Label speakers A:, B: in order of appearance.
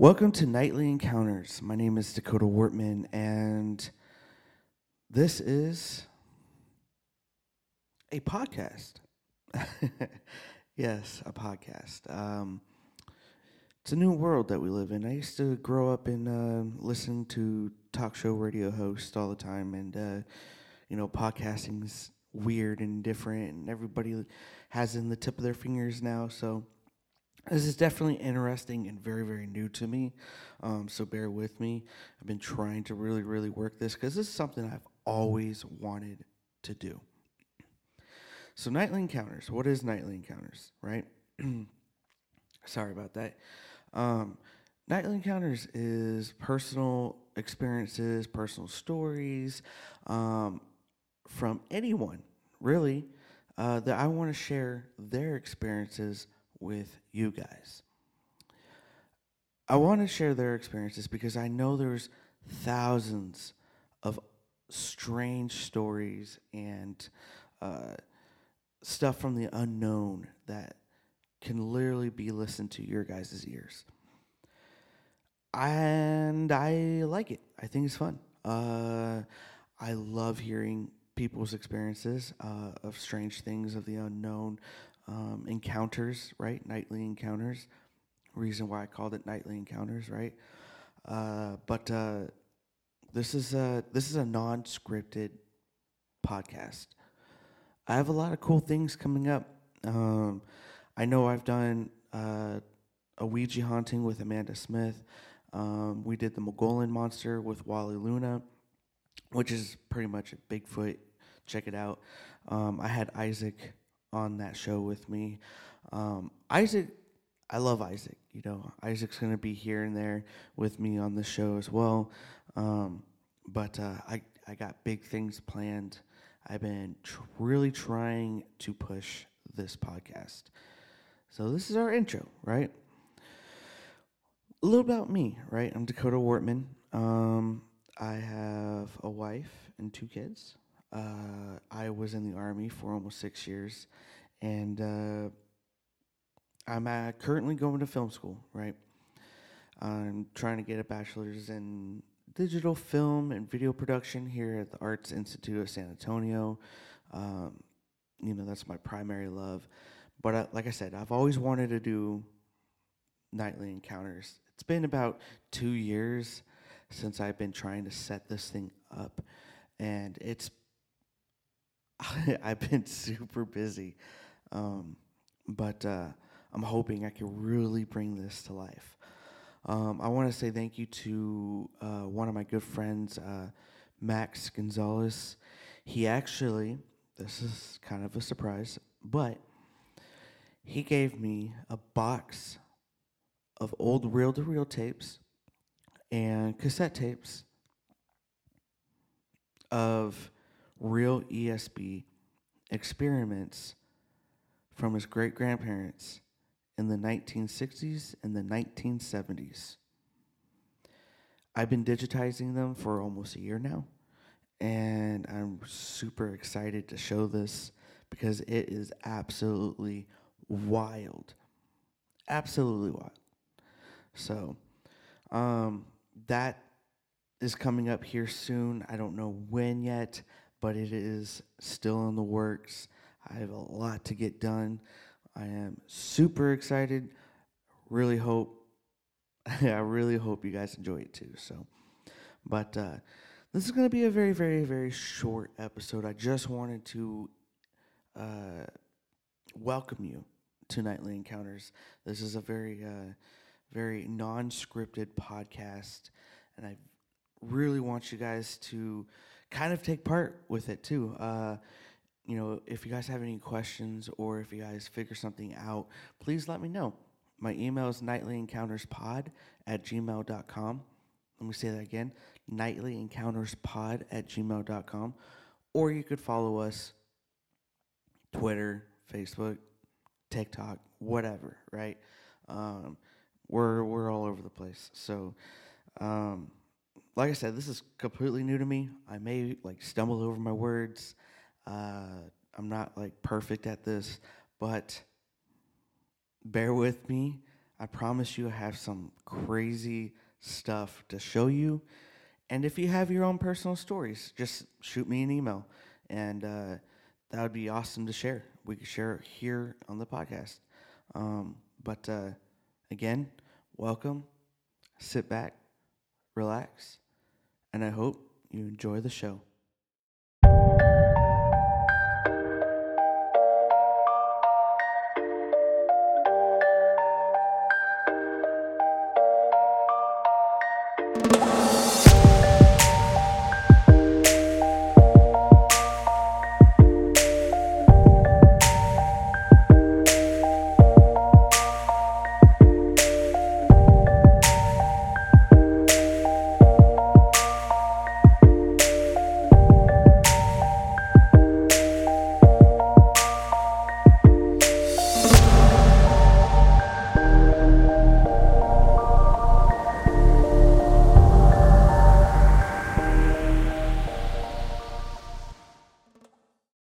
A: Welcome to Nightly Encounters. My name is Dakota Wortman, and this is a podcast. yes, a podcast. Um, it's a new world that we live in. I used to grow up and uh, listen to talk show radio hosts all the time, and uh, you know, podcasting's weird and different, and everybody has in the tip of their fingers now. So this is definitely interesting and very, very new to me. Um, so bear with me. I've been trying to really, really work this because this is something I've always wanted to do. So, nightly encounters. What is nightly encounters, right? Sorry about that. Um, nightly encounters is personal experiences, personal stories um, from anyone, really, uh, that I want to share their experiences with you guys. I want to share their experiences because I know there's thousands of strange stories and uh, stuff from the unknown that can literally be listened to your guys' ears. And I like it. I think it's fun. Uh, I love hearing people's experiences uh, of strange things, of the unknown, um, encounters, right? Nightly encounters. Reason why I called it nightly encounters, right? Uh, but uh, this is a this is a non-scripted podcast. I have a lot of cool things coming up. Um, I know I've done uh, a Ouija haunting with Amanda Smith. Um, we did the Mogollon monster with Wally Luna, which is pretty much Bigfoot. Check it out. Um, I had Isaac on that show with me. Um, Isaac, I love Isaac. You know, Isaac's going to be here and there with me on the show as well. Um, but uh, I, I got big things planned. I've been tr- really trying to push this podcast. So this is our intro, right? A little about me, right? I'm Dakota Wortman. Um, I have a wife and two kids. Uh, I was in the army for almost six years, and uh, I'm currently going to film school. Right, I'm trying to get a bachelor's in digital film and video production here at the Arts Institute of San Antonio. Um, you know, that's my primary love. But like I said, I've always wanted to do nightly encounters. It's been about two years since I've been trying to set this thing up, and it's I've been super busy, um, but uh, I'm hoping I can really bring this to life. Um, I want to say thank you to uh, one of my good friends, uh, Max Gonzalez. He actually, this is kind of a surprise, but he gave me a box of old reel to reel tapes and cassette tapes of real ESP experiments from his great grandparents in the 1960s and the 1970s. I've been digitizing them for almost a year now, and I'm super excited to show this because it is absolutely wild. Absolutely wild. So, um, that is coming up here soon. I don't know when yet but it is still in the works. I have a lot to get done. I am super excited. Really hope, I really hope you guys enjoy it too. So, but uh, this is going to be a very, very, very short episode. I just wanted to uh, welcome you to Nightly Encounters. This is a very, uh, very non-scripted podcast, and I really want you guys to kind of take part with it too. Uh, you know, if you guys have any questions or if you guys figure something out, please let me know. My email is nightlyencounterspod at gmail.com. Let me say that again nightlyencounterspod at gmail.com. Or you could follow us Twitter, Facebook, TikTok, whatever, right? Um, we're, we're all over the place. So, um, like I said, this is completely new to me. I may like stumble over my words. Uh, I'm not like perfect at this, but bear with me. I promise you, I have some crazy stuff to show you. And if you have your own personal stories, just shoot me an email, and uh, that would be awesome to share. We could share it here on the podcast. Um, but uh, again, welcome. Sit back, relax, and I hope you enjoy the show.